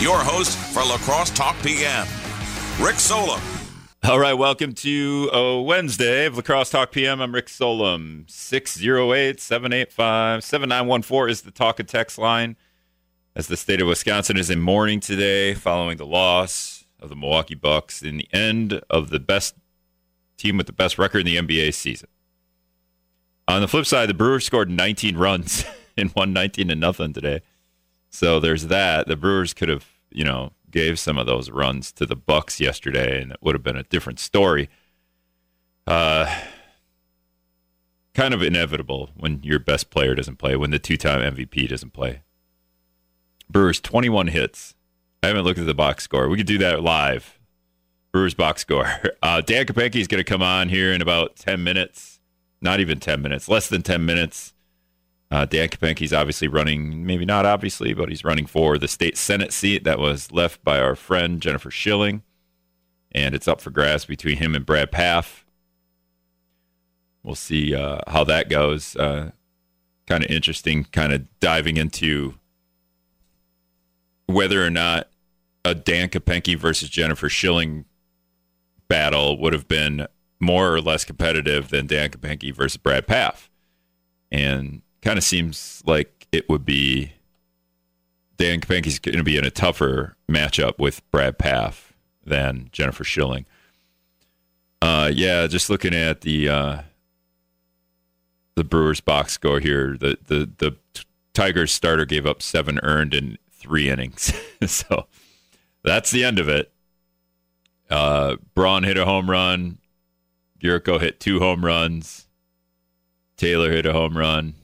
your host for La Crosse Talk PM, Rick Solem. All right, welcome to Wednesday of La Crosse Talk PM. I'm Rick Solem. 608 785 7914 is the talk and text line as the state of Wisconsin is in mourning today following the loss of the Milwaukee Bucks in the end of the best team with the best record in the NBA season. On the flip side, the Brewers scored 19 runs and won 19 to nothing today. So there's that. The Brewers could have, you know, gave some of those runs to the Bucks yesterday, and it would have been a different story. Uh, kind of inevitable when your best player doesn't play, when the two-time MVP doesn't play. Brewers 21 hits. I haven't looked at the box score. We could do that live. Brewers box score. Uh, Dan Kapanke is going to come on here in about 10 minutes. Not even 10 minutes, less than 10 minutes. Uh, Dan Kapanke's obviously running, maybe not obviously, but he's running for the state Senate seat that was left by our friend Jennifer Schilling. And it's up for grabs between him and Brad Pfaff. We'll see uh, how that goes. Uh, kind of interesting, kind of diving into whether or not a Dan Kapanke versus Jennifer Schilling battle would have been more or less competitive than Dan Kapanke versus Brad Pfaff. And kind of seems like it would be Dan Kapanke's going to be in a tougher matchup with Brad Pfaff than Jennifer Schilling. Uh, yeah, just looking at the uh, the Brewers box score here, the the the Tigers starter gave up seven earned in three innings, so that's the end of it. Uh, Braun hit a home run. Gyorko hit two home runs. Taylor hit a home run.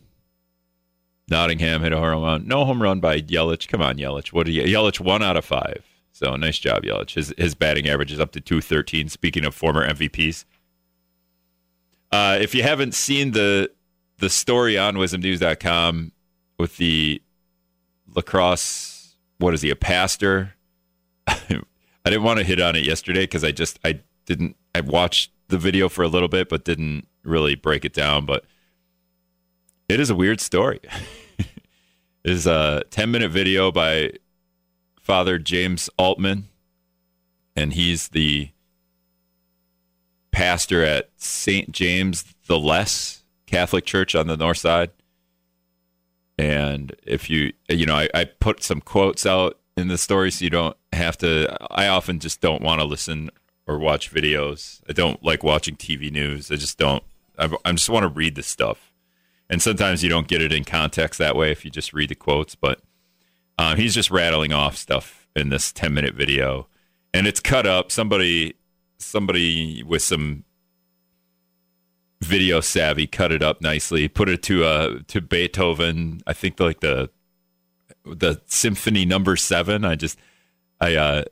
Nottingham hit a home run. No home run by Yelich. Come on, Yelich. What do you? Yelich one out of five. So nice job, Yelich. His his batting average is up to two thirteen. Speaking of former MVPs, uh, if you haven't seen the the story on WIZMNews.com with the La Crosse, what is he? A pastor? I didn't want to hit on it yesterday because I just I didn't I watched the video for a little bit but didn't really break it down. But it is a weird story. it is a 10 minute video by Father James Altman, and he's the pastor at St. James the Less Catholic Church on the north side. And if you, you know, I, I put some quotes out in the story so you don't have to. I often just don't want to listen or watch videos. I don't like watching TV news. I just don't. I, I just want to read the stuff and sometimes you don't get it in context that way if you just read the quotes. But um, he's just rattling off stuff in this ten minute video, and it's cut up. Somebody, somebody with some video savvy cut it up nicely, put it to uh to Beethoven. I think like the the symphony number seven. I just I uh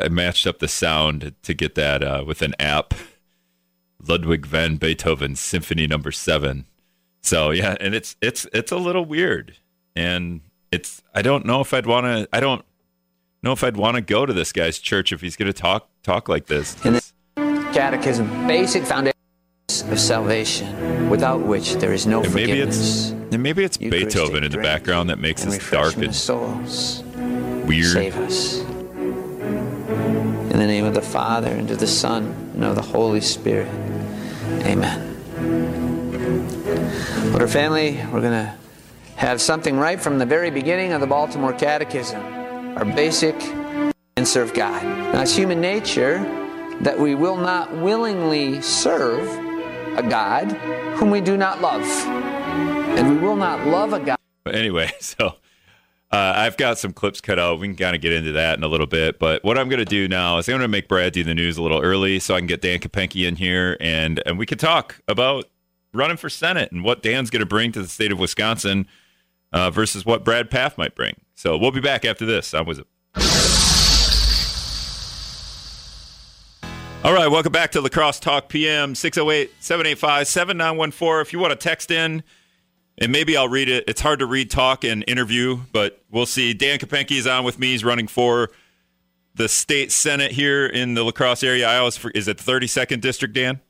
I matched up the sound to get that uh, with an app. Ludwig van Beethoven Symphony Number Seven. So yeah, and it's it's it's a little weird, and it's I don't know if I'd want to. I don't know if I'd want to go to this guy's church if he's going to talk talk like this. Catechism, basic foundation of salvation, without which there is no and maybe forgiveness. it's and maybe it's Beethoven in the background that makes this dark and souls. weird. Save us. In the name of the Father, and of the Son, and of the Holy Spirit. Amen. Well, our family, we're going to have something right from the very beginning of the Baltimore Catechism. Our basic and serve God. Now, it's human nature that we will not willingly serve a God whom we do not love. And we will not love a God. But anyway, so uh, I've got some clips cut out. We can kind of get into that in a little bit. But what I'm going to do now is I'm going to make Brad do the news a little early so I can get Dan Kapanke in here and and we can talk about running for Senate and what Dan's going to bring to the state of Wisconsin uh, versus what Brad Pfaff might bring. So we'll be back after this. I was. All right, welcome back to La Crosse Talk PM 608 785 7914. If you want to text in, and maybe I'll read it. It's hard to read talk and interview, but we'll see. Dan Kapanke is on with me. He's running for the state senate here in the La Crosse area. I always is it 32nd district, Dan?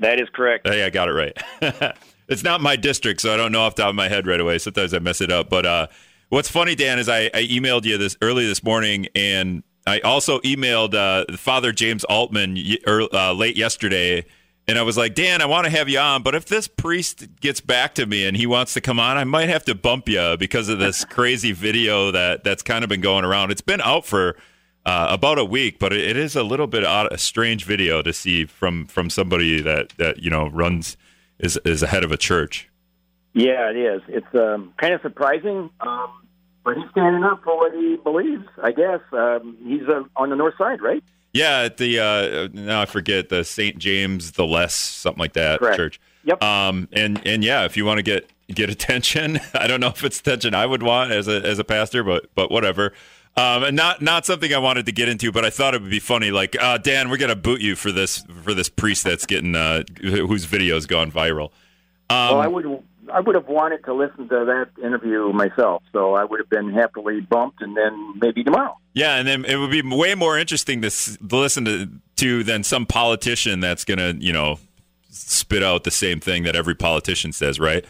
That is correct. Hey, I got it right. it's not my district, so I don't know off the top of my head right away. Sometimes I mess it up. But uh, What's funny, Dan, is I, I emailed you this early this morning, and I also emailed uh, Father James Altman uh, late yesterday, and I was like, Dan, I want to have you on, but if this priest gets back to me and he wants to come on, I might have to bump you because of this crazy video that that's kind of been going around. It's been out for uh, about a week, but it is a little bit odd, a strange video to see from from somebody that that you know runs is is ahead of a church. Yeah, it is. It's um, kind of surprising. Um, but he's standing up for what he believes. I guess um, he's uh, on the north side, right? Yeah, at the uh, now I forget the St. James the Less something like that Correct. church. Yep. Um, and and yeah, if you want to get get attention, I don't know if it's attention I would want as a as a pastor, but but whatever. Um, and not not something I wanted to get into, but I thought it would be funny. Like, uh, Dan, we're gonna boot you for this for this priest that's getting uh, whose video's gone viral. Um, well, I would I would have wanted to listen to that interview myself, so I would have been happily bumped, and then maybe tomorrow. Yeah, and then it would be way more interesting to, to listen to, to than some politician that's going to, you know, spit out the same thing that every politician says, right?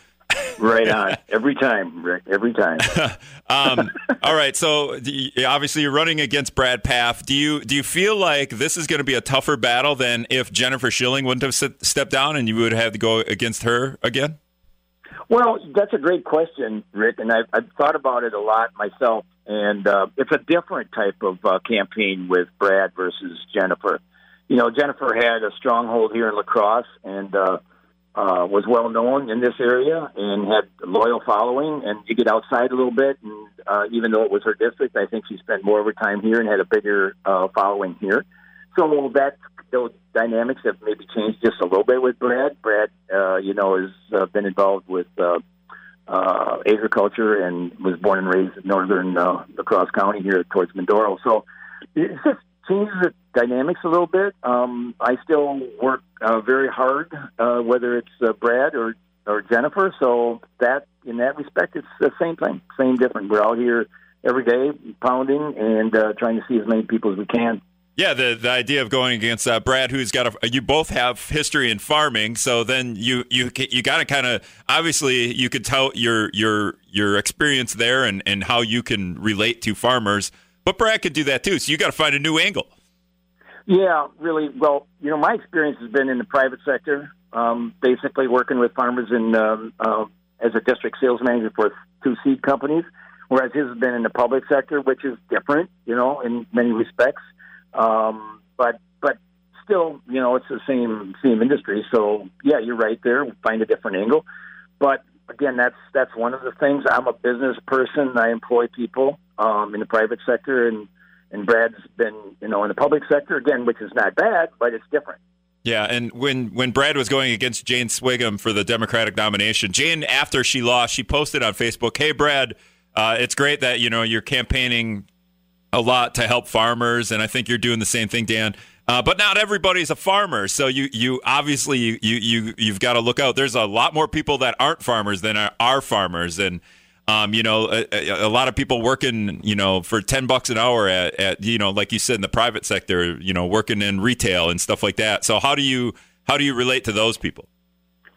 Right on every time, Rick. Every time. um, all right. So obviously you're running against Brad Pfaff. Do you do you feel like this is going to be a tougher battle than if Jennifer Schilling wouldn't have stepped down and you would have to go against her again? Well, that's a great question, Rick, and I've, I've thought about it a lot myself. And uh, it's a different type of uh, campaign with Brad versus Jennifer. You know, Jennifer had a stronghold here in La Crosse and uh, uh, was well known in this area and had a loyal following. And you get outside a little bit, and uh, even though it was her district, I think she spent more of her time here and had a bigger uh, following here. So that those dynamics have maybe changed just a little bit with Brad. Brad, uh, you know, has uh, been involved with uh, uh, agriculture and was born and raised in northern uh, La Crosse County here towards Mindoro. So it just changes the dynamics a little bit. Um, I still work uh, very hard, uh, whether it's uh, Brad or or Jennifer. So that in that respect, it's the same thing, same different. We're out here every day pounding and uh, trying to see as many people as we can. Yeah, the the idea of going against uh, Brad, who's got a you both have history in farming, so then you you you got to kind of obviously you could tell your your your experience there and and how you can relate to farmers, but Brad could do that too. So you got to find a new angle. Yeah, really. Well, you know, my experience has been in the private sector, um, basically working with farmers in um, uh, as a district sales manager for two seed companies, whereas his has been in the public sector, which is different, you know, in many respects. Um, but but still, you know, it's the same same industry. So yeah, you're right there. Find a different angle. But again, that's that's one of the things. I'm a business person. I employ people um, in the private sector, and and Brad's been you know in the public sector again, which is not bad, but it's different. Yeah, and when when Brad was going against Jane Swigart for the Democratic nomination, Jane after she lost, she posted on Facebook, "Hey Brad, uh, it's great that you know you're campaigning a lot to help farmers, and I think you're doing the same thing, Dan. Uh, but not everybody's a farmer, so you you obviously you you you've got to look out. There's a lot more people that aren't farmers than are, are farmers, and um, you know a, a, lot of people working you know for ten bucks an hour at, at you know like you said in the private sector, you know working in retail and stuff like that. So how do you how do you relate to those people?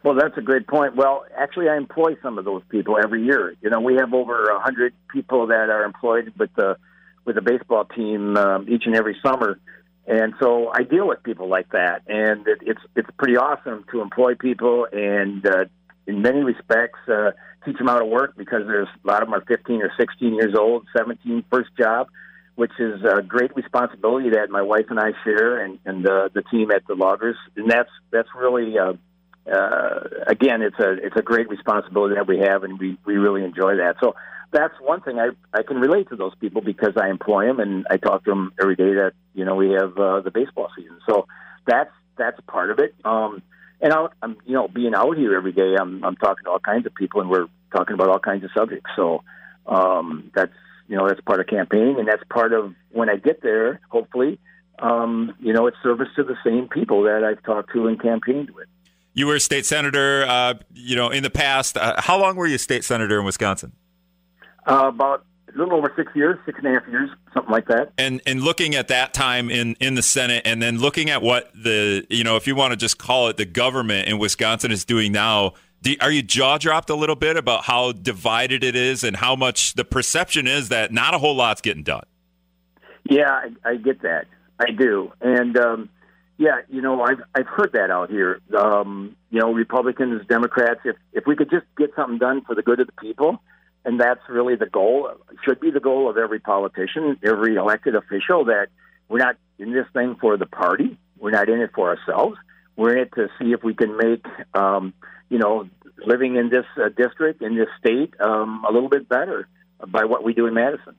Well, that's a great point. Well, actually, I employ some of those people every year. You know, we have over a hundred people that are employed with the with a baseball team um, each and every summer, and so I deal with people like that, and it, it's it's pretty awesome to employ people and uh, in many respects uh, teach them how to work because there's a lot of them are 15 or 16 years old, 17 first job, which is a great responsibility that my wife and I share, and and uh, the team at the Loggers, and that's that's really. Uh, uh, again, it's a it's a great responsibility that we have, and we, we really enjoy that. So that's one thing I I can relate to those people because I employ them and I talk to them every day. That you know we have uh, the baseball season, so that's that's part of it. Um, and out, I'm you know being out here every day, I'm I'm talking to all kinds of people, and we're talking about all kinds of subjects. So um, that's you know that's part of campaigning, and that's part of when I get there. Hopefully, um, you know, it's service to the same people that I've talked to and campaigned with. You were a state senator, uh, you know, in the past. Uh, how long were you a state senator in Wisconsin? Uh, about a little over six years, six and a half years, something like that. And and looking at that time in in the Senate, and then looking at what the you know, if you want to just call it the government in Wisconsin is doing now, Do, are you jaw dropped a little bit about how divided it is and how much the perception is that not a whole lot's getting done? Yeah, I, I get that. I do, and um, yeah, you know, I've I've heard that out here. Um, you know, Republicans, Democrats, if if we could just get something done for the good of the people, and that's really the goal. Should be the goal of every politician, every elected official. That we're not in this thing for the party. We're not in it for ourselves. We're in it to see if we can make, um, you know, living in this uh, district in this state um, a little bit better by what we do in Madison.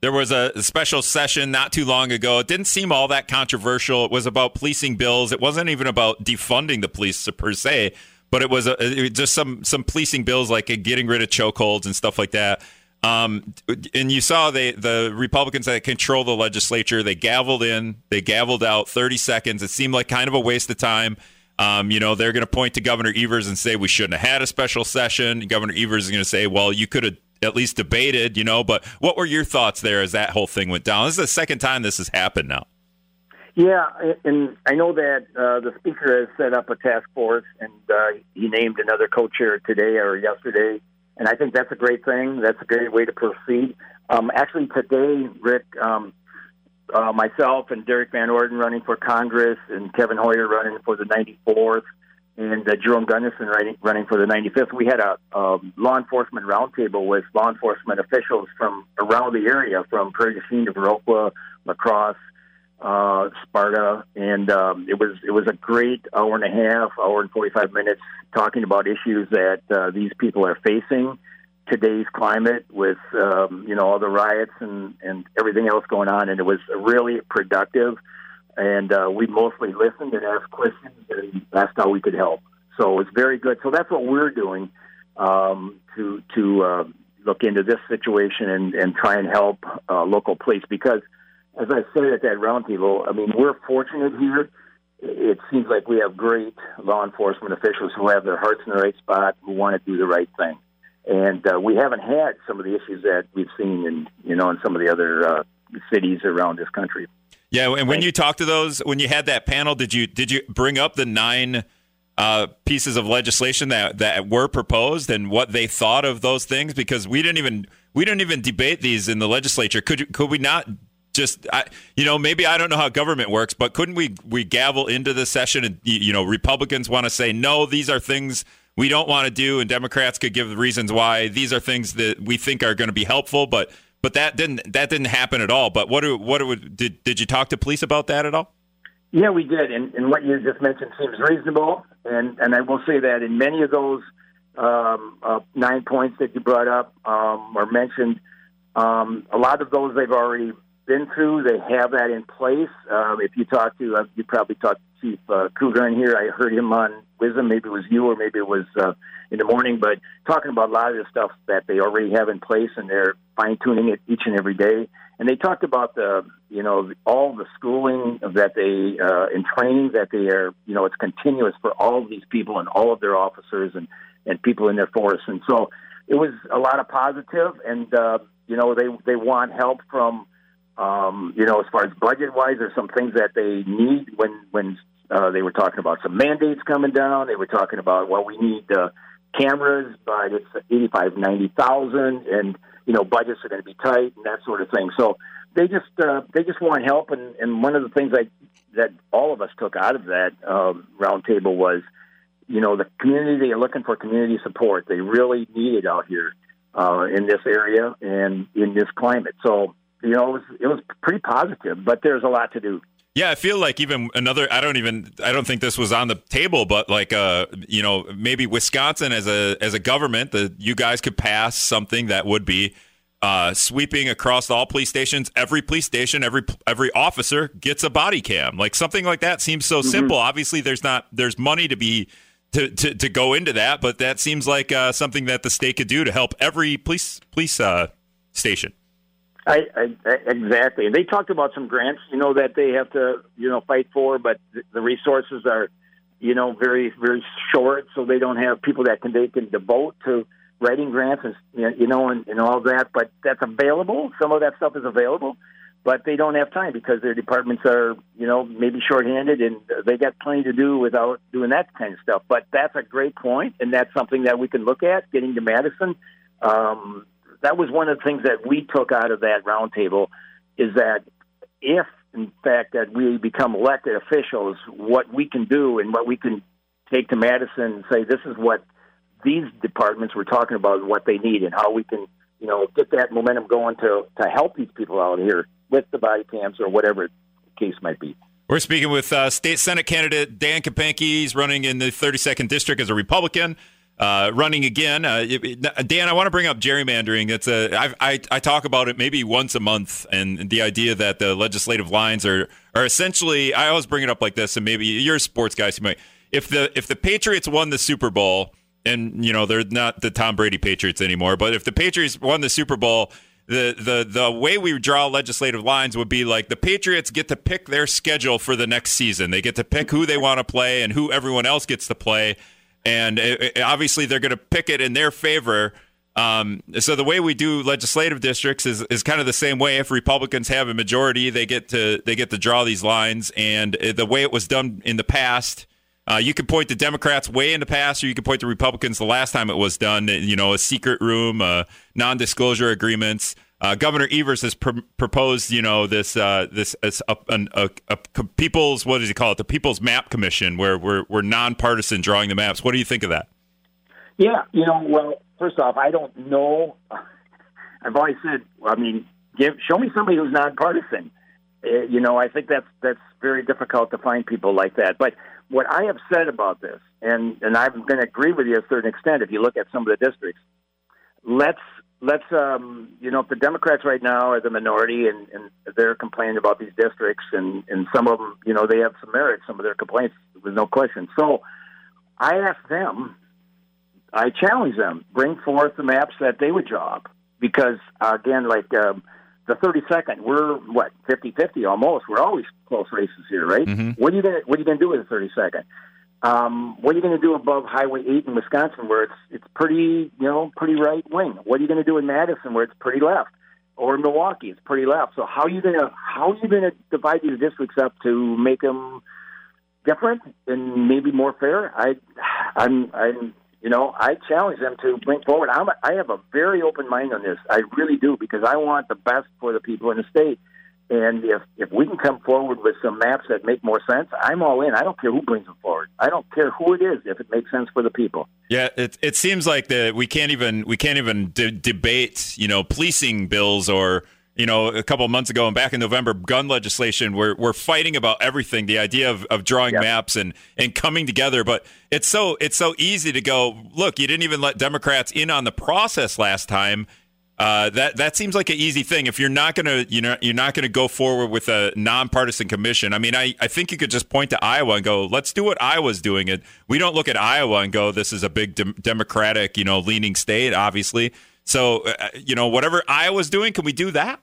There was a special session not too long ago. It didn't seem all that controversial. It was about policing bills. It wasn't even about defunding the police per se, but it was, a, it was just some some policing bills like getting rid of chokeholds and stuff like that. Um, and you saw they, the Republicans that control the legislature, they gavelled in, they gavelled out 30 seconds. It seemed like kind of a waste of time. Um, you know, they're going to point to Governor Evers and say we shouldn't have had a special session. Governor Evers is going to say, well, you could have at least debated, you know. But what were your thoughts there as that whole thing went down? This is the second time this has happened now. Yeah, and I know that uh, the speaker has set up a task force, and uh, he named another co-chair today or yesterday, and I think that's a great thing. That's a great way to proceed. Um, actually, today, Rick, um, uh, myself and Derrick Van Orden running for Congress, and Kevin Hoyer running for the 94th, and uh, Jerome Gundersen running, running for the 95th. We had a, a law enforcement roundtable with law enforcement officials from around the area, from Prairie du to Viroqua, La Crosse, uh, Sparta, and um, it was it was a great hour and a half, hour and 45 minutes talking about issues that uh, these people are facing. Today's climate, with um, you know all the riots and and everything else going on, and it was really productive and uh, we mostly listened and asked questions and asked how we could help. So it's very good. So that's what we're doing um, to to uh, look into this situation and, and try and help uh, local police because, as I said at that roundtable, I mean we're fortunate here. It seems like we have great law enforcement officials who have their hearts in the right spot, who want to do the right thing, and uh, we haven't had some of the issues that we've seen in you know in some of the other uh, cities around this country. Yeah, and when you talked to those, when you had that panel, did you did you bring up the nine uh, pieces of legislation that that were proposed and what they thought of those things? Because we didn't even we didn't even debate these in the legislature. Could could we not just I, you know maybe I don't know how government works, but couldn't we we gavel into the session and you know Republicans want to say no, these are things we don't want to do, and Democrats could give the reasons why these are things that we think are going to be helpful, but but that didn't that didn't happen at all. But what do, what did did you talk to police about that at all? Yeah, we did, and, and what you just mentioned seems reasonable. And and I will say that in many of those um, uh, nine points that you brought up um, or mentioned, um, a lot of those they've already been through. They have that in place. Um, if you talk to, uh, you probably talked to Chief uh, Kruger in here. I heard him on WIZM. Maybe it was you, or maybe it was uh, in the morning. But talking about a lot of the stuff that they already have in place, and they're fine tuning it each and every day. And they talked about the, you know, all the schooling that they uh, and training that they are, you know, it's continuous for all of these people and all of their officers and and people in their force. And so it was a lot of positive, and uh, you know, they they want help from um, you know, as far as budget wise, there's some things that they need when when uh, they were talking about some mandates coming down. They were talking about well, we need uh, cameras, but it's eighty five ninety thousand, and you know, budgets are going to be tight and that sort of thing. So they just uh, they just want help, and, and one of the things I, that all of us took out of that um, roundtable was, you know, the community. They're looking for community support. They really need it out here uh, in this area and in this climate. So you know, it was it was pretty positive, but there's a lot to do. Yeah, I feel like even another. I don't even. I don't think this was on the table, but like, uh, you know, maybe Wisconsin as a as a government, that you guys could pass something that would be uh, sweeping across all police stations. Every police station, every every officer gets a body cam. Like something like that seems so mm-hmm. simple. Obviously, there's not there's money to be to, to, to go into that, but that seems like uh, something that the state could do to help every police police uh, station. I, I, exactly. They talked about some grants, you know, that they have to, you know, fight for, but the resources are, you know, very, very short, so they don't have people that can they can devote to writing grants and you know and, and all that. But that's available. Some of that stuff is available. but they don't have time because their departments are, you know, maybe shorthanded and they got plenty to do without doing that kind of stuff. But that's a great point, and that's something that we can look at getting to Madison. Um, that was one of the things that we took out of that roundtable is that if, in fact, that we become elected officials, what we can do and what we can take to Madison and say, this is what these departments were talking about, what they need, and how we can, you know, get that momentum going to to help these people out here with the body cams or whatever the case might be. We're speaking with uh, state senate candidate Dan Kapanke. He's running in the 32nd district as a Republican. Uh, running again, uh, Dan. I want to bring up gerrymandering. It's a I, I, I talk about it maybe once a month, and the idea that the legislative lines are are essentially. I always bring it up like this, and maybe you're a sports guy, so you might. If the if the Patriots won the Super Bowl, and you know they're not the Tom Brady Patriots anymore, but if the Patriots won the Super Bowl the the the way we draw legislative lines would be like the Patriots get to pick their schedule for the next season. They get to pick who they want to play and who everyone else gets to play, and it, it, obviously they're going to pick it in their favor. Um, so the way we do legislative districts is, is kind of the same way. If Republicans have a majority, they get to they get to draw these lines, and the way it was done in the past uh, you can point to Democrats way in the past, or you can point to Republicans the last time it was done. You know, a secret room, uh, non-disclosure agreements. Uh, Governor Evers has pr- proposed, you know, this uh, this a, a, a, people's what does he call it? The People's Map Commission, where we're we're nonpartisan drawing the maps. What do you think of that? Yeah, you know, well, first off, I don't know. I've always said, I mean, give show me somebody who's nonpartisan. Uh, you know, I think that's that's very difficult to find people like that. But what I have said about this, and and I'm going to agree with you to a certain extent. If you look at some of the districts, let's let's um, you know if the Democrats right now are the minority and, and they're complaining about these districts, and and some of them, you know, they have some merit. Some of their complaints, with no question. So I asked them, I challenge them, bring forth the maps that they would draw up, because uh, again, like. Um, the 32nd, we're what 50-50 almost. We're always close races here, right? Mm-hmm. What are you gonna What are you gonna do with the 32nd? Um, what are you going to do above Highway 8 in Wisconsin, where it's it's pretty you know pretty right wing? What are you going to do in Madison, where it's pretty left, or Milwaukee, it's pretty left? So how are you going to how are you going to divide these districts up to make them different and maybe more fair? I I'm I'm you know, I challenge them to bring forward. I'm, I have a very open mind on this. I really do because I want the best for the people in the state. And if if we can come forward with some maps that make more sense, I'm all in. I don't care who brings them forward. I don't care who it is if it makes sense for the people. Yeah, it it seems like that we can't even we can't even de- debate you know policing bills or you know, a couple of months ago and back in November, gun legislation, we're, we're fighting about everything, the idea of, of drawing maps and, and coming together. But it's so it's so easy to go, look, you didn't even let Democrats in on the process last time. Uh, that that seems like an easy thing. If you're not gonna, you know, you're not gonna go forward with a nonpartisan commission. I mean, I, I think you could just point to Iowa and go, let's do what Iowa's doing. It. We don't look at Iowa and go, this is a big de- Democratic, you know, leaning state, obviously. So, uh, you know, whatever Iowa's doing, can we do that?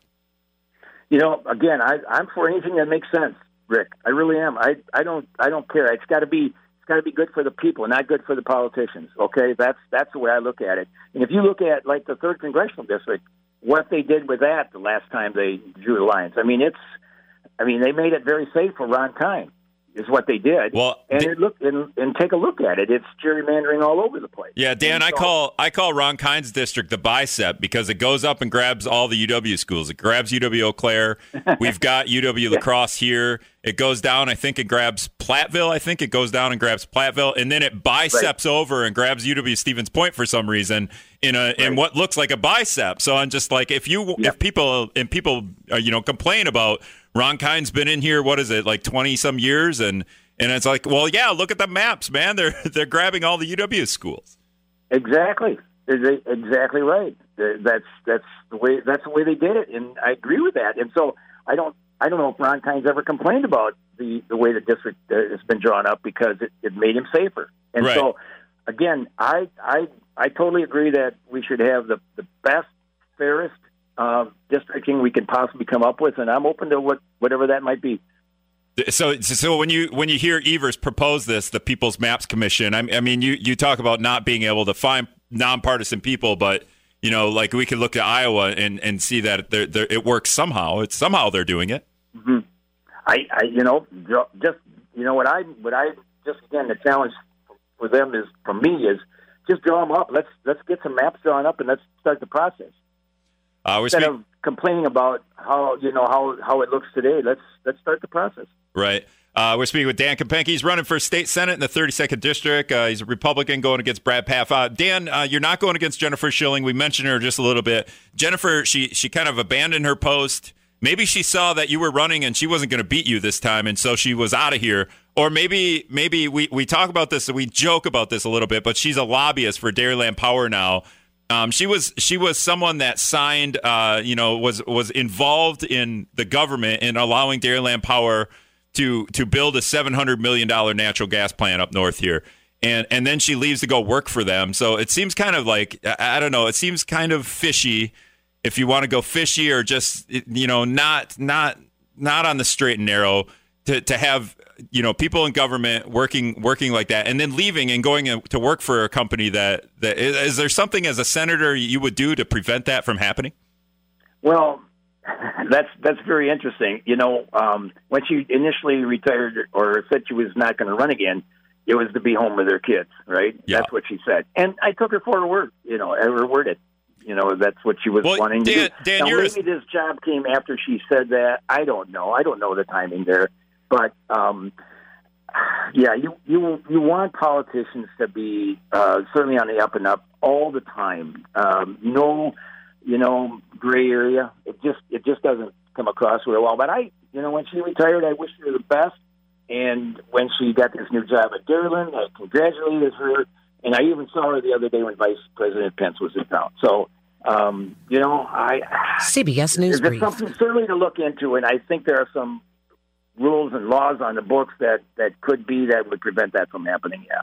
you know, again, I, I'm for anything that makes sense, Rick. I really am. I, I don't, I don't care. It's got to be, it's got to be good for the people, not good for the politicians. Okay, that's that's the way I look at it. And if you look at like the third congressional district, what they did with that the last time they drew the lines, I mean, it's, I mean, they made it very safe for Ron Kind is what they did. Well, and it look and, and, take a look at it. It's gerrymandering all over the place. Yeah, Dan, I call I call Ron Kind's district the bicep because it goes up and grabs all the UW schools. It grabs UW Eau Claire. We've got UW La Crosse here. It goes down. I think it grabs Platteville. I think it goes down and grabs Platteville, and then it biceps right. over and grabs UW Stevens Point for some reason in a right. in what looks like a bicep. So I'm just like, if you if people and people uh, you know complain about Ron Kind's been in here. What is it like twenty some years? And and it's like, well, yeah, look at the maps, man. They're they're grabbing all the UW schools. Exactly, exactly right. That's that's the way that's the way they did it, and I agree with that. And so I don't I don't know if Ron Kind's ever complained about the the way the district uh, has been drawn up because it, it made him safer. And right. so again, I I I totally agree that we should have the the best, fairest uh, districting we could possibly come up with, and I'm open to what whatever that might be. So, so when you when you hear Evers propose this, the People's Maps Commission, I, I mean, you you talk about not being able to find nonpartisan people, but you know, like we could look at Iowa and, and see that they're, they're, it works somehow. It's somehow they're doing it. Mm-hmm. I, I, you know, just you know what I what I just again the challenge for them is for me is just draw them up. Let's let's get some maps drawn up and let's start the process. Uh, Instead speak- of complaining about how you know how how it looks today, let's let's start the process. Right. Uh, we're speaking with Dan Kapanke. He's running for state senate in the 32nd district. Uh, he's a Republican going against Brad Pfaff. Uh, Dan, uh, you're not going against Jennifer Schilling. We mentioned her just a little bit. Jennifer, she she kind of abandoned her post. Maybe she saw that you were running and she wasn't going to beat you this time, and so she was out of here. Or maybe maybe we, we talk about this and we joke about this a little bit, but she's a lobbyist for Dairyland Power now. Um, she was she was someone that signed, uh, you know, was was involved in the government in allowing Dairyland Power to to build a seven hundred million dollar natural gas plant up north here, and and then she leaves to go work for them. So it seems kind of like I, I don't know. It seems kind of fishy if you want to go fishy or just you know not not not on the straight and narrow to to have you know people in government working working like that and then leaving and going to work for a company that that is, is there something as a senator you would do to prevent that from happening? Well that's that's very interesting. You know um, when she initially retired or said she was not going to run again it was to be home with her kids right? Yeah. that's what she said. And i took her for her word you know word it you know that's what she was well, wanting Dan, to do. Dan, now, maybe this job came after she said that. I don't know. I don't know the timing there, but um, yeah, you you you want politicians to be uh, certainly on the up and up all the time. Um, no, you know, gray area. It just it just doesn't come across real well. But I, you know, when she retired, I wish her the best. And when she got this new job at Dairyland, I congratulated her. And I even saw her the other day when Vice President Pence was in town. So, um, you know, I CBS News There's brief. something certainly to look into, and I think there are some rules and laws on the books that that could be that would prevent that from happening. Yeah.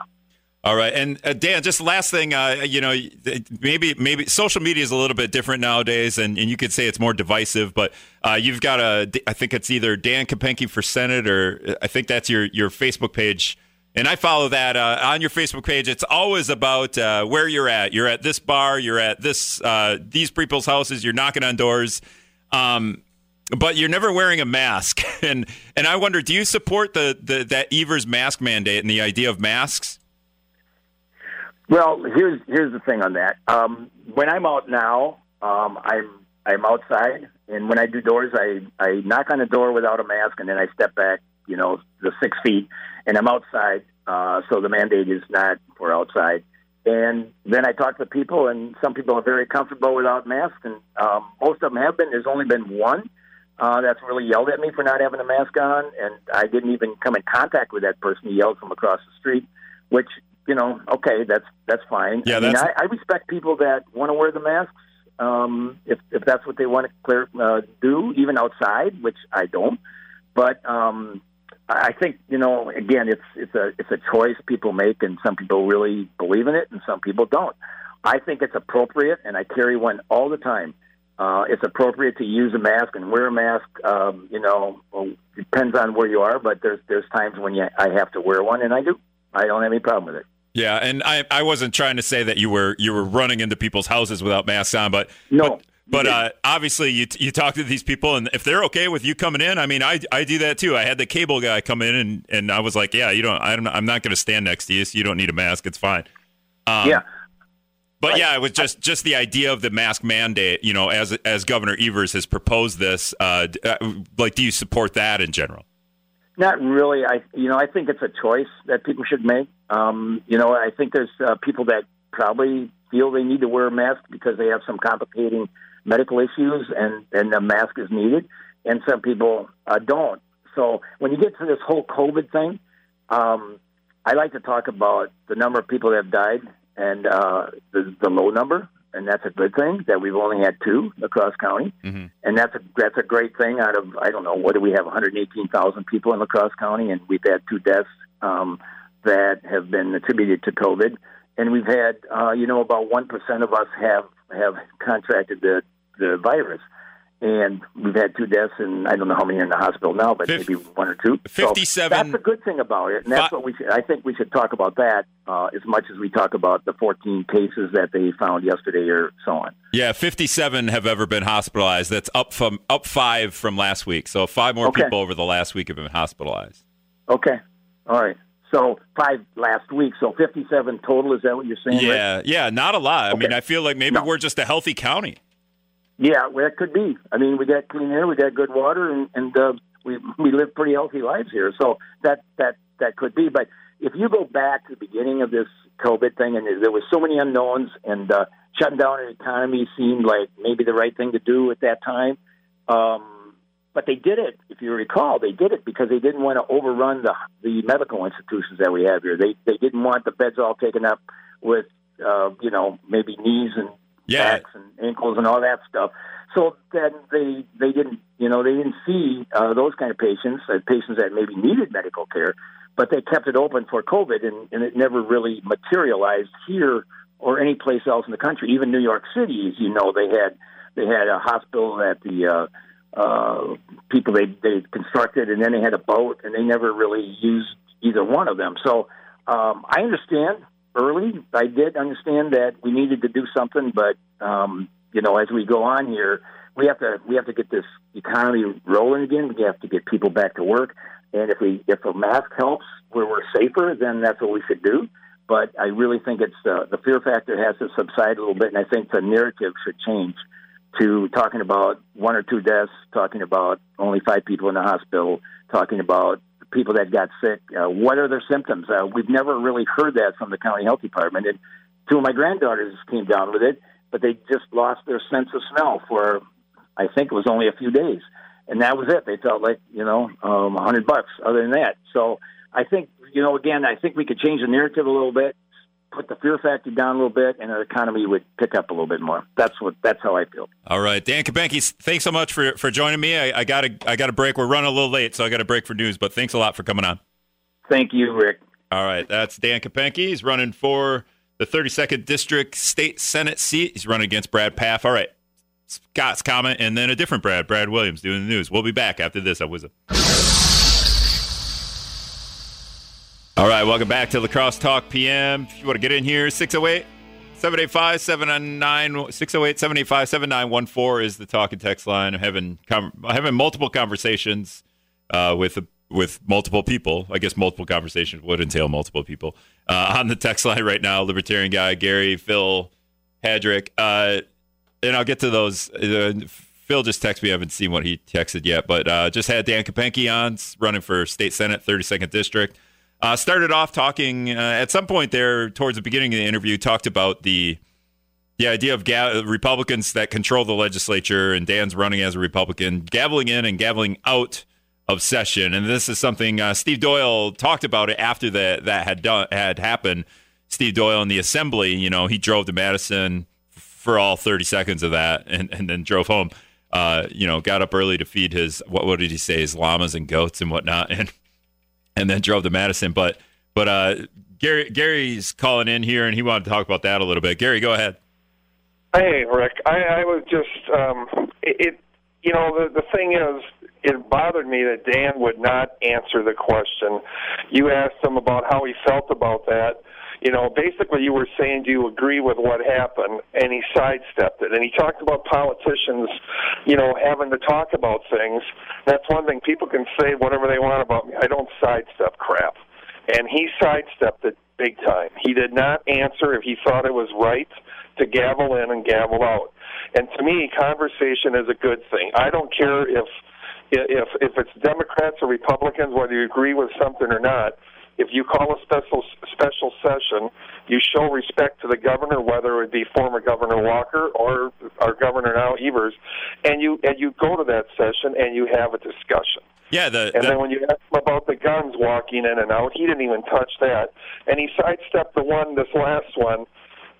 All right, and uh, Dan, just last thing, uh, you know, maybe maybe social media is a little bit different nowadays, and, and you could say it's more divisive. But uh, you've got a, I think it's either Dan Kapanke for Senate, or I think that's your your Facebook page, and I follow that uh, on your Facebook page. It's always about uh, where you're at. You're at this bar. You're at this uh, these people's houses. You're knocking on doors. Um, but you're never wearing a mask, and and I wonder, do you support the, the that Evers mask mandate and the idea of masks? Well, here's here's the thing on that. Um, when I'm out now, um, I'm I'm outside, and when I do doors, I I knock on the door without a mask, and then I step back, you know, the six feet, and I'm outside. Uh, so the mandate is not for outside. And then I talk to people, and some people are very comfortable without masks, and um, most of them have been. There's only been one uh, that's really yelled at me for not having a mask on, and I didn't even come in contact with that person. He yelled from across the street, which you know, okay, that's that's fine. Yeah, I mean. I, I respect people that want to wear the masks um, if if that's what they want to clear uh, do, even outside, which I don't. But um, I think you know, again, it's it's a it's a choice people make, and some people really believe in it, and some people don't. I think it's appropriate, and I carry one all the time. Uh, it's appropriate to use a mask and wear a mask. Um, you know, well, depends on where you are, but there's there's times when you, I have to wear one, and I do. I don't have any problem with it. Yeah, and I, I wasn't trying to say that you were you were running into people's houses without masks on, but no. But, but uh, obviously, you you talk to these people, and if they're okay with you coming in, I mean, I, I do that too. I had the cable guy come in, and, and I was like, yeah, you don't, I'm, I'm not going to stand next to you, so you don't need a mask. It's fine. Um, yeah. But yeah, it was just just the idea of the mask mandate. You know, as as Governor Evers has proposed this, uh, uh, like, do you support that in general? Not really. I you know I think it's a choice that people should make. Um, you know I think there's uh, people that probably feel they need to wear a mask because they have some complicating medical issues and and a mask is needed, and some people uh, don't. So when you get to this whole COVID thing, um, I like to talk about the number of people that have died and uh, the, the low number, and that's a good thing that we've only had two across county Mm-hmm. and that's a that's a great thing. Out of I don't know what do we have 118,000 people in La Crosse County, and we've had two deaths um, that have been attributed to COVID, and we've had uh, you know about one percent of us have have contracted the the virus, and we've had two deaths, and I don't know how many are in the hospital now, but Fif- maybe one or two. So 57 that's a good thing about it, and that's Fi- what we should. I think we should talk about that uh, as much as we talk about the 14 cases that they found yesterday, or so on. Yeah, 57 have ever been hospitalized. That's up from up five from last week. So five more Okay. people over the last week have been hospitalized. Okay, all right. So five last week, so 57 total. Is that what you're saying? Yeah, yeah, not a lot. I mean, I feel like maybe No. we're just a healthy county. Yeah, well, it could be. I mean, we got clean air, we got good water, and, and uh, we we live pretty healthy lives here. So that that that could be. But if you go back to the beginning of this COVID thing, and there was so many unknowns, and uh, shutting down an economy seemed like maybe the right thing to do at that time. Um, but they did it. If you recall, they did it because they didn't want to overrun the the medical institutions that we have here. They they didn't want the beds all taken up with uh, you know maybe knees and Yeah. backs and ankles and all that stuff. So then they they didn't you know they didn't see uh, those kind of patients, uh, patients that maybe needed medical care, but they kept it open for COVID, and, and it never really materialized here or any place else in the country. Even New York City, as you know, they had they had a hospital that the uh, uh, people they they constructed, and then they had a boat, and they never really used either one of them. So um, I understand early. I did understand that we needed to do something, but um, you know, as we go on here, we have to we have to get this economy rolling again. We have to get people back to work, and if we if a mask helps where we're safer, then that's what we should do. But I really think it's uh, the fear factor has to subside a little bit, and I think the narrative should change to talking about one or two deaths, talking about only five people in the hospital, talking about people that got sick. Uh, what are their symptoms? Uh, we've never really heard that from the county health department. And two of my granddaughters came down with it, but they just lost their sense of smell for, I think it was only a few days, and that was it. They felt like you know um, a hundred bucks. Other than that, so I think you know again, I think we could change the narrative a little bit. Put the fear factor down a little bit, and our economy would pick up a little bit more. That's what. That's how I feel. All right, Dan Kapanke, thanks so much for for joining me. I, I got to I got to break. We're running a little late, so I got to break for news. But thanks a lot for coming on. Thank you, Rick. All right, that's Dan Kapanke. He's running for the 32nd District State Senate seat. He's running against Brad Pfaff. All right, Scott's comment, and then a different Brad, Brad Williams, doing the news. We'll be back after this. I was. All right, welcome back to La Crosse Talk PM. If you want to get in here, 608 785 799 608 785 7914 is the talk and text line. I'm having, com- having multiple conversations uh, with with multiple people. I guess multiple conversations would entail multiple people uh, on the text line right now. Libertarian guy Gary, Phil, Hadrick, uh, and I'll get to those. Uh, Phil just texted me. I haven't seen what he texted yet, but uh, just had Dan Kapenke on running for state senate, 32nd district. Uh, started off talking uh, at some point there towards the beginning of the interview. Talked about the the idea of ga- Republicans that control the legislature, and Dan's running as a Republican, gaveling in and gaveling out of session. And this is something uh, Steve Doyle talked about it after that that had done had happened. Steve Doyle in the assembly, you know, he drove to Madison for all 30 seconds of that, and, and then drove home. Uh, you know, got up early to feed his what what did he say, his llamas and goats and whatnot, and and then drove to Madison. But but uh, Gary Gary's calling in here, and he wanted to talk about that a little bit. Gary, go ahead. Hey, Rick. I, I was just um, it. You know, the the thing is, it bothered me that Dan would not answer the question. You asked him about how he felt about that. You know, basically, you were saying, "Do you agree with what happened?" And he sidestepped it, and he talked about politicians, you know, having to talk about things. That's one thing. People can say whatever they want about me. I don't sidestep crap, and he sidestepped it big time. He did not answer if he thought it was right to gavel in and gavel out. And to me, conversation is a good thing. I don't care if if if it's Democrats or Republicans, whether you agree with something or not. If you call a special special session, you show respect to the governor, whether it be former Governor Walker or our governor now Evers, and you and you go to that session and you have a discussion. Yeah, the, And the then when you ask him about the guns walking in and out, he didn't even touch that. And he sidestepped the one, this last one,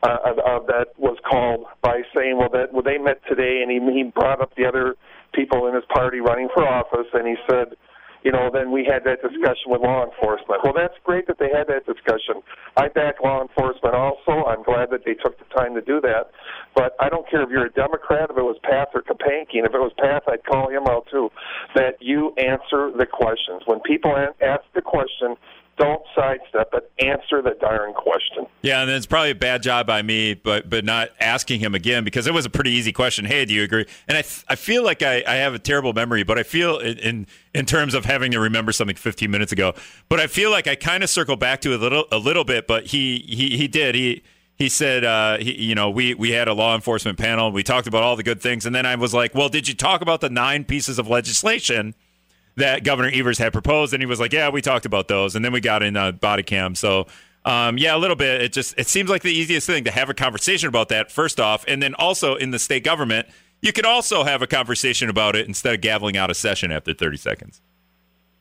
uh, uh, that was called by saying, well, that well, they met today, and he, he brought up the other people in his party running for office, and he said, you know, then we had that discussion with law enforcement. Well, that's great that they had that discussion. I back law enforcement also. I'm glad that they took the time to do that. But I don't care if you're a Democrat, if it was Pfaff or Kapanke, and if it was Pfaff, I'd call him out too. That you answer the questions. When people ask the question, don't sidestep it. Answer the darn question. Yeah, and it's probably a bad job by me, but but not asking him again because it was a pretty easy question. Hey, do you agree? And I I feel like I, I have a terrible memory, but I feel in in terms of having to remember something 15 minutes ago. But I feel like I kind of circle back to a little a little bit. But he he he did he. He said, uh, he, you know, we, we had a law enforcement panel. We talked about all the good things. And then I was like, well, did you talk about the nine pieces of legislation that Governor Evers had proposed, and he was like, "Yeah, we talked about those," and then we got in uh, body cam. So, um, yeah, a little bit. It just it seems like the easiest thing to have a conversation about that first off, and then also in the state government, you could also have a conversation about it instead of gaveling out a session after thirty seconds.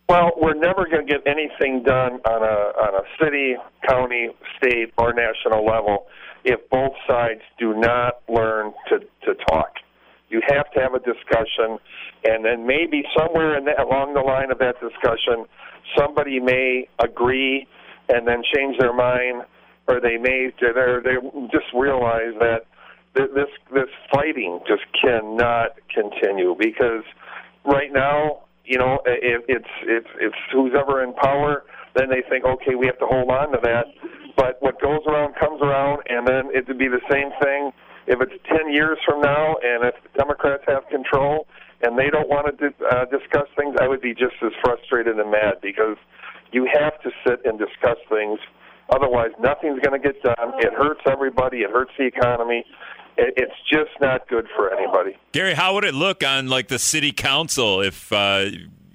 Well, we're never going to get anything done on a on a city, county, state, or national level if both sides do not learn to to talk. You have to have a discussion, and then maybe somewhere in the, along the line of that discussion, somebody may agree and then change their mind, or they may they just realize that this this fighting just cannot continue because right now, you know, it, it's it's it's who's ever in power. Then they think, okay, we have to hold on to that. But what goes around comes around, and then it would be the same thing if it's 10 years from now and if the Democrats have control and they don't want to uh, discuss things, I would be just as frustrated and mad because you have to sit and discuss things. Otherwise, nothing's going to get done. It hurts everybody. It hurts the economy. It's just not good for anybody. Gary, how would it look on like the city council if uh,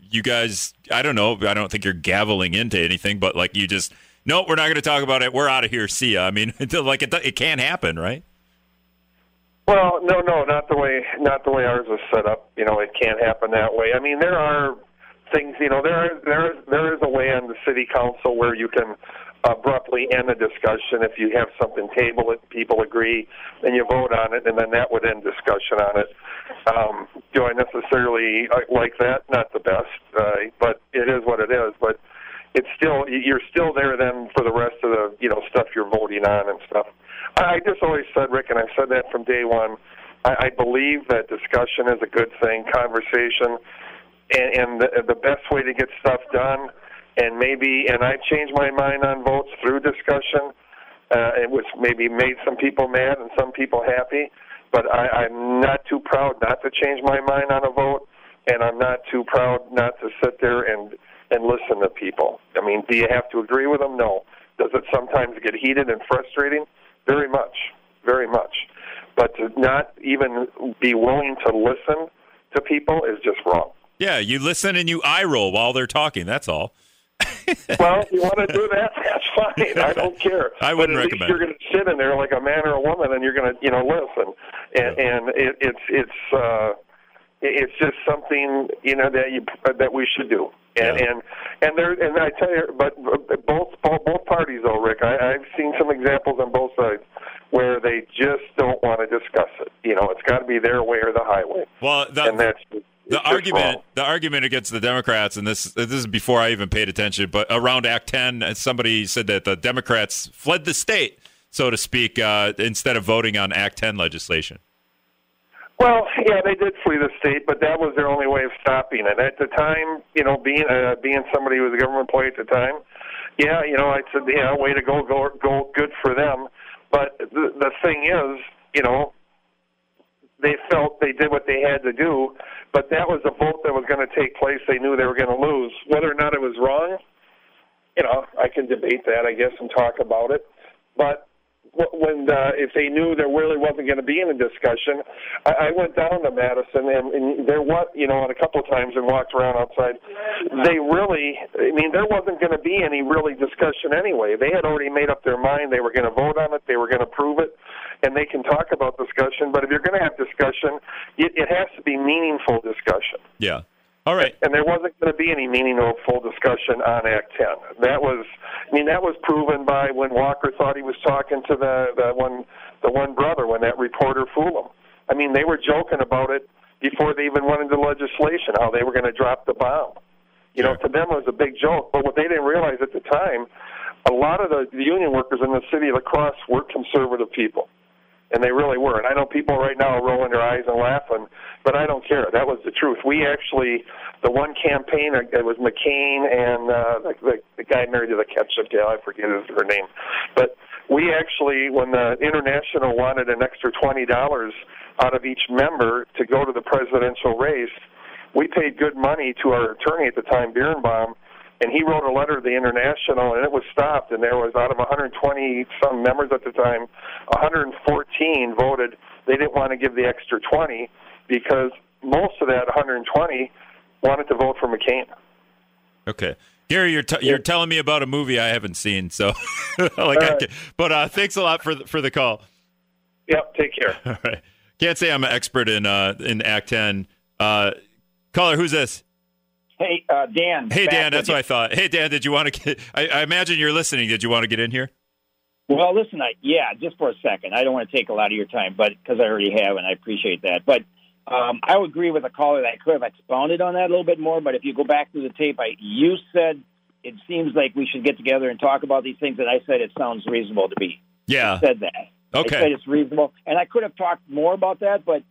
you guys? I don't know. I don't think you're gaveling into anything, but like you just no, we're not going to talk about it. We're out of here. See ya. I mean, like it, it can't happen, right? Well, no, no, not the way not the way ours is set up. You know, it can't happen that way. I mean, there are things. You know, there are, there is there is a way on the city council where you can abruptly end a discussion if you have something table it, people agree, and you vote on it, and then that would end discussion on it. Um, do I necessarily uh, like that? Not the best, uh, but it is what it is. But it's still you're still there then for the rest of the you know stuff you're voting on and stuff. I just always said, Rick, and I've said that from day one. I, I believe that discussion is a good thing, conversation, and, and the, the best way to get stuff done. And maybe, and I changed my mind on votes through discussion. Uh, was maybe made some people mad and some people happy, but I, I'm not too proud not to change my mind on a vote, and I'm not too proud not to sit there and and listen to people. I mean, do you have to agree with them? No. Does it sometimes get heated and frustrating? Very much, very much. But to not even be willing to listen to people is just wrong. Yeah, you listen and you eye roll while they're talking. That's all. well, if you want to do that? That's fine. I don't care. I wouldn't but at recommend. Least you're going to sit in there like a man or a woman, and you're going to, you know, listen. And, and it, it's it's uh, it's just something you know that you that we should do. And yeah. and and there and I tell you, but both both, parties, though, Rick, I, I've seen some examples on both sides where they just don't want to discuss it. You know, it's got to be their way or the highway. Well, the, and that's the argument the argument against the Democrats, and this this is before I even paid attention, but around Act Ten, somebody said that the Democrats fled the state, so to speak, uh, instead of voting on Act Ten legislation. Well, yeah, they did flee the state, but that was their only way of stopping it. At the time, you know, being uh, being somebody who was a government employee at the time, yeah, you know, I said, yeah, way to go, go, go, good for them. But the the thing is, you know, they felt they did what they had to do, but that was a vote that was going to take place. They knew they were going to lose. Whether or not it was wrong, you know, I can debate that, I guess, and talk about it. But when uh, if they knew there really wasn't going to be any discussion, I, I went down to Madison and, and there was you know, on a couple of times and walked around outside. They really, I mean, there wasn't going to be any really discussion anyway. They had already made up their mind. They were going to vote on it. They were going to prove it, and they can talk about discussion. But if you're going to have discussion, it, it has to be meaningful discussion. Yeah. All right. And there wasn't going to be any meaningful full discussion on Act 10. That was, I mean, that was proven by when Walker thought he was talking to the, the one the one brother when that reporter fooled him. I mean, they were joking about it before they even went into legislation, how they were going to drop the bomb. You know, to them it was a big joke. But what they didn't realize at the time, a lot of the, the union workers in the city of La Crosse were conservative people and they really were. And I know people right now are rolling their eyes and laughing, but I don't care. That was the truth. We actually, the one campaign, uh, it was McCain and uh, the, the, the guy married to the ketchup gal, I forget his, her name, but we actually, when the international wanted an extra twenty dollars out of each member to go to the presidential race, we paid good money to our attorney at the time, Birnbaum and he wrote a letter to the international and it was stopped and there was out of 120 some members at the time 114 voted they didn't want to give the extra 20 because most of that 120 wanted to vote for McCain okay Gary, you're t- you're telling me about a movie I haven't seen, so like, right. can, but uh, thanks a lot for the, for the call. Yep, take care. All right, can't say I'm an expert in uh, in Act Ten. Uh, caller, who's this? Hey, uh, Dan. Hey, Dan. That's what I thought. Hey, Dan. Did you want to get? I, I, imagine you're listening. Did you want to get in here? Well, listen. I, yeah, just for a second. I don't want to take a lot of your time, but because I already have, and I appreciate that. But um, I would agree with a caller that I could have expounded on that a little bit more. But if you go back to the tape, I you said it seems like we should get together and talk about these things, and I said it sounds reasonable to me. Yeah, I said that. Okay, I said it's reasonable, and I could have talked more about that. But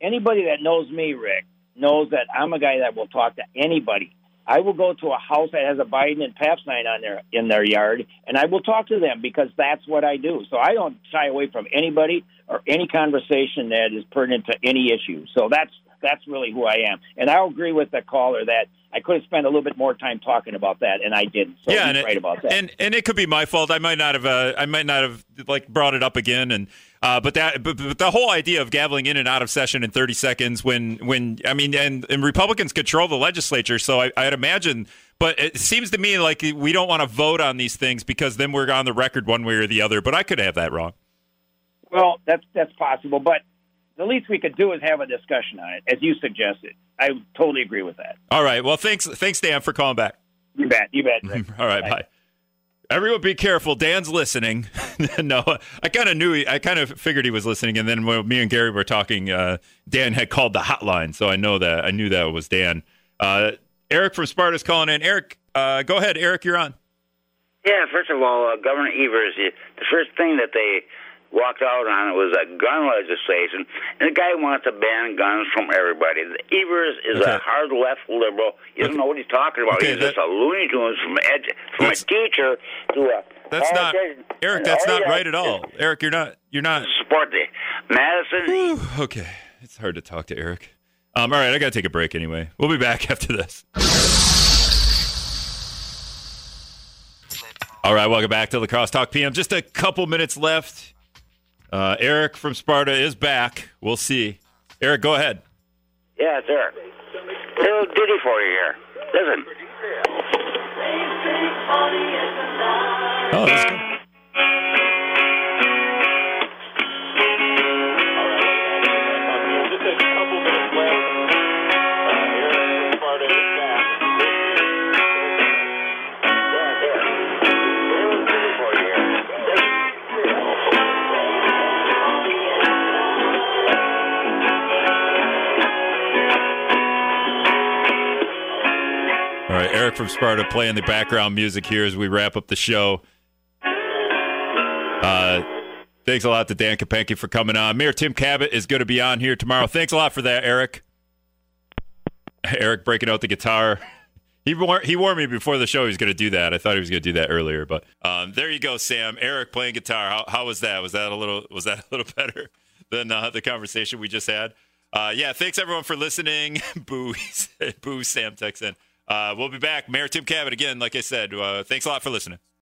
anybody that knows me, Rick, knows that I'm a guy that will talk to anybody. I will go to a house that has a Biden and Pfaff sign on their in their yard, and I will talk to them because that's what I do. So I don't shy away from anybody or any conversation that is pertinent to any issue. So that's that's really who I am. And I'll agree with the caller that I could have spent a little bit more time talking about that, and I didn't. So yeah, and right it, about that. And and it could be my fault. I might not have. Uh, I might not have like brought it up again. And uh, but that but, but, the whole idea of gaveling in and out of session in 30 seconds when when I mean and, and Republicans control the legislature, so I, I'd imagine. But it seems to me like we don't want to vote on these things because then we're on the record one way or the other. But I could have that wrong. Well, that's that's possible, but the least we could do is have a discussion on it, as you suggested. I totally agree with that. All right. Well, thanks, thanks, Dan, for calling back. You bet. You bet. All right. Bye. bye. Everyone, be careful. Dan's listening. no, I kind of knew. He, I kind of figured he was listening, and then when me and Gary were talking, uh, Dan had called the hotline, so I know that I knew that was Dan. Uh, Eric from Sparta's calling in. Eric, uh, go ahead. Eric, you're on. Yeah. First of all, uh, Governor Evers, the first thing that they walked out on it was a gun legislation, and the guy wants to ban guns from everybody. Evers is okay. a hard left liberal. He doesn't okay. know what he's talking about. Okay, he's that, just a Looney Tunes from from a teacher to a. That's not Eric. That's not right at all. Eric, you're not. You're not. Support the Madison. okay, it's hard to talk to Eric. Um, all right, I got to take a break anyway. We'll be back after this. All right, welcome back to La Crosse Talk PM. Just a couple minutes left. Uh, Eric from Sparta is back. We'll see. Eric, go ahead. Yeah, it's Eric. Little ditty for you here. Listen. Oh, Eric from Sparta playing the background music here as we wrap up the show. Uh, thanks a lot to Dan Kapanke for coming on. Mayor Tim Kabat is going to be on here tomorrow. Thanks a lot for that, Eric. Eric breaking out the guitar. He warned, he warned me before the show he was going to do that. I thought he was going to do that earlier, but um, there you go, Sam. Eric playing guitar. How, how was that? Was that a little was that a little better than uh, the conversation we just had? Uh, yeah, thanks everyone for listening. boo, boo. Sam texts in. Uh, we'll be back. Mayor Tim Kabat again. Like I said, uh, thanks a lot for listening.